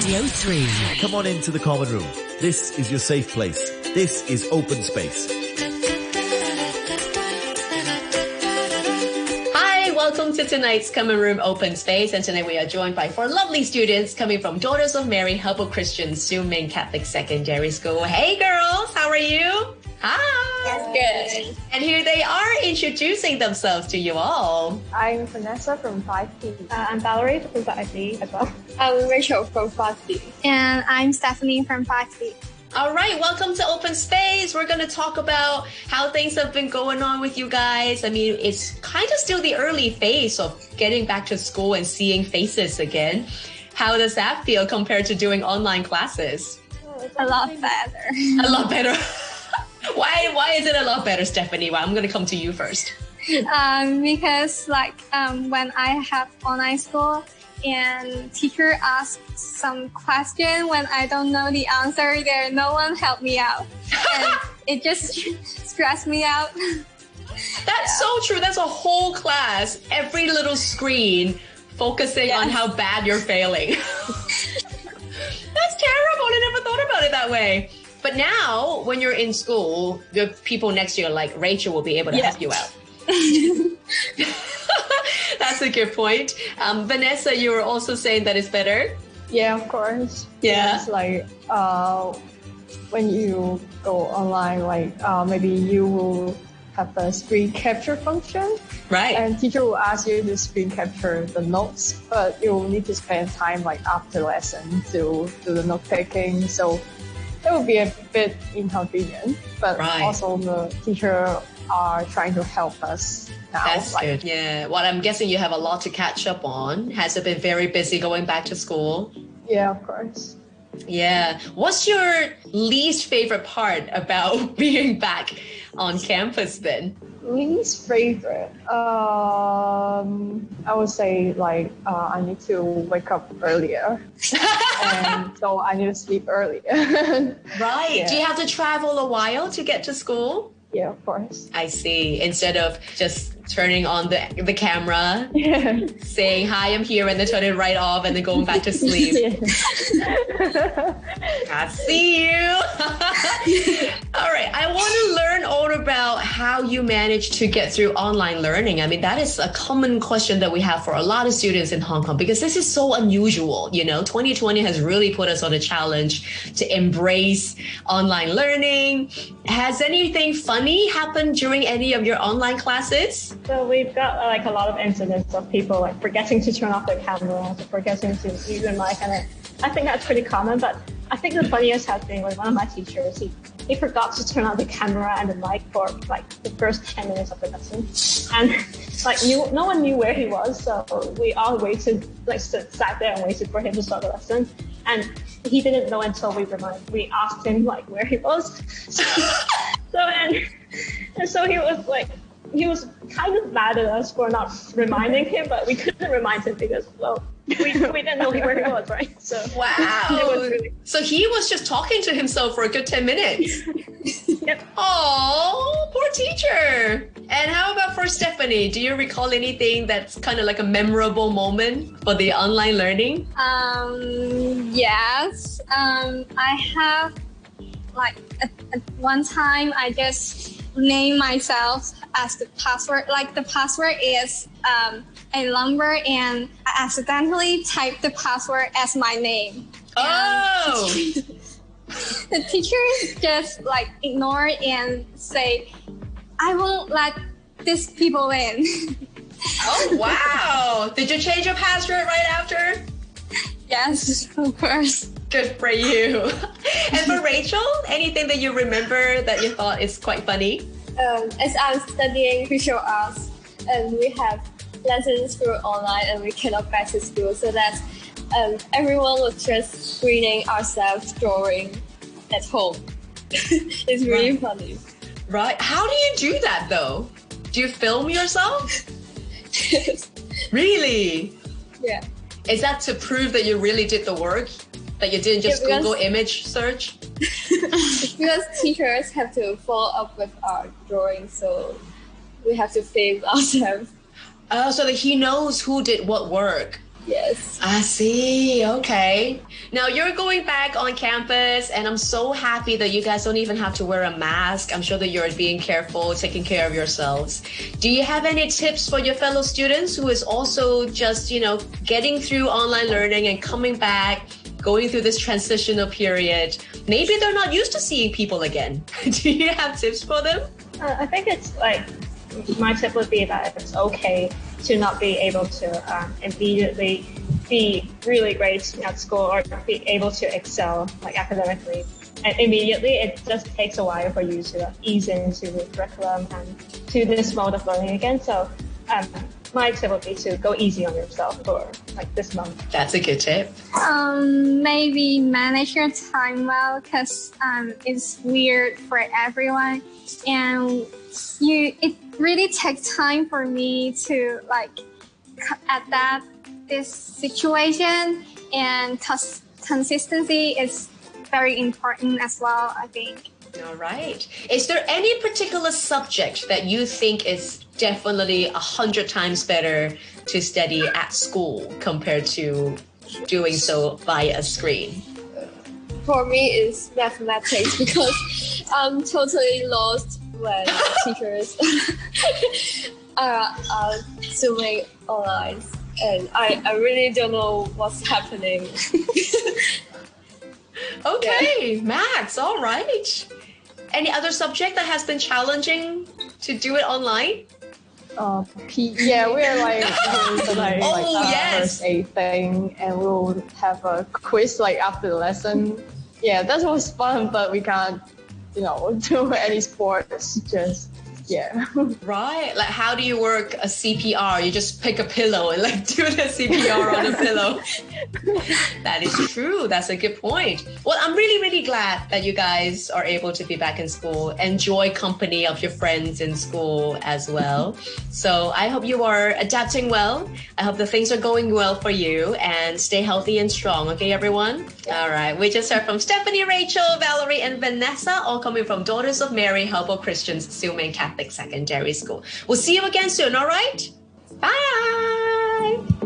Radio 3. Come on into the common room. This is your safe place. This is open space. Hi, welcome to tonight's Common Room Open Space. And tonight we are joined by four lovely students coming from Daughters of Mary Help of Christian Main Catholic Secondary School. Hey girls, how are you? Hi. That's good. And here they are introducing themselves to you all. I'm Vanessa from 5P. Uh, I'm Valerie from 5D as well. I'm Rachel from 5D. And I'm Stephanie from 5D. All right, welcome to Open Space. We're going to talk about how things have been going on with you guys. I mean, it's kind of still the early phase of getting back to school and seeing faces again. How does that feel compared to doing online classes? a lot better. A lot better. why why is it a lot better, Stephanie? Well, I'm going to come to you first. Um, because like um, when I have online school and teacher asks some question when I don't know the answer, there no one help me out, and it just stress me out. That's yeah. so true. That's a whole class, every little screen focusing yes. on how bad you're failing. That's terrible. I never thought about it that way. But now, when you're in school, the people next to you, like Rachel, will be able to yes. help you out. That's a good point. Um, Vanessa, you were also saying that it's better. Yeah, of course. Yeah. It's like uh, when you go online, like uh, maybe you will have a screen capture function. Right. And teacher will ask you to screen capture the notes, but you will need to spend time like after lesson to do the note taking. So it would be a bit inconvenient, but right. also the teacher are trying to help us now. That's like, good. Yeah. Well, I'm guessing you have a lot to catch up on. Has it been very busy going back to school? Yeah, of course. Yeah. What's your least favorite part about being back on campus then? Least favorite? Um, I would say like uh, I need to wake up earlier, and so I need to sleep earlier. right. Yeah. Do you have to travel a while to get to school? Yeah, of course. I see. Instead of just turning on the the camera, yeah. saying hi, I'm here, and then turn it right off, and then going back to sleep. I see you. all right, I want to learn all about how you managed to get through online learning. I mean, that is a common question that we have for a lot of students in Hong Kong because this is so unusual. You know, 2020 has really put us on a challenge to embrace online learning. Has anything funny happened during any of your online classes? So we've got like a lot of incidents of people like forgetting to turn off their camera, forgetting to use their mic, and I think that's pretty common. But I think the funniest has been one of my teachers. He he forgot to turn on the camera and the mic for like the first ten minutes of the lesson, and like no one knew where he was, so we all waited, like stood, sat there and waited for him to start the lesson, and he didn't know until we reminded, we asked him like where he was. so and and so he was like he was kind of mad at us for not reminding him, but we couldn't remind him because, well, we, we didn't know where he was, right? So wow. Really... So he was just talking to himself for a good ten minutes. yep. Oh, poor teacher. And how about for Stephanie? Do you recall anything that's kind of like a memorable moment for the online learning? Um, yes. Um, I have like at, at one time I just name myself as the password. Like the password is um, a number, and I accidentally typed the password as my name. Oh. the teacher just like ignore and say, "I won't let these people in." oh wow! Did you change your password right after? Yes, of course. Good for you. and for Rachel, anything that you remember that you thought is quite funny? Um, as I'm studying visual arts, and we have lessons through online, and we cannot back to school, so that um, everyone was just screening ourselves drawing at home. it's really right. funny. Right. How do you do that though? Do you film yourself? yes. Really? Yeah. Is that to prove that you really did the work? That you didn't just yeah, Google image search? because teachers have to follow up with our drawing, so we have to film ourselves. Oh, so that he knows who did what work. Yes. I see. Okay. Now you're going back on campus, and I'm so happy that you guys don't even have to wear a mask. I'm sure that you're being careful, taking care of yourselves. Do you have any tips for your fellow students who is also just, you know, getting through online learning and coming back? Going through this transitional period, maybe they're not used to seeing people again. Do you have tips for them? Uh, I think it's like my tip would be that it's okay to not be able to um, immediately be really great at school or be able to excel like academically and immediately it just takes a while for you to ease into the curriculum and to this mode of learning again so um, my tip would be to go easy on yourself for like this month. That's a good tip. Um, maybe manage your time well because um, it's weird for everyone, and you it really takes time for me to like adapt this situation and cons- consistency is very important as well i think all right is there any particular subject that you think is definitely a hundred times better to study at school compared to doing so via a screen for me it's mathematics because i'm totally lost when teachers are, are zooming online and I, I really don't know what's happening. okay, yeah. Max, all right. Any other subject that has been challenging to do it online? Uh, P- yeah, we're like, like, oh, like yes. first aid thing, and we'll have a quiz like after the lesson. Yeah, that was fun, but we can't you know, do any sports. Just yeah. Right. Like how do you work a CPR? You just pick a pillow and like do the CPR on a pillow. that is true. That's a good point. Well, I'm really, really glad that you guys are able to be back in school. Enjoy company of your friends in school as well. So I hope you are adapting well. I hope the things are going well for you and stay healthy and strong. Okay, everyone? Yeah. All right. We just heard from Stephanie, Rachel, Valerie, and Vanessa, all coming from Daughters of Mary Help of Christians, Siu Ming Catholic Secondary School. We'll see you again soon, all right? Bye.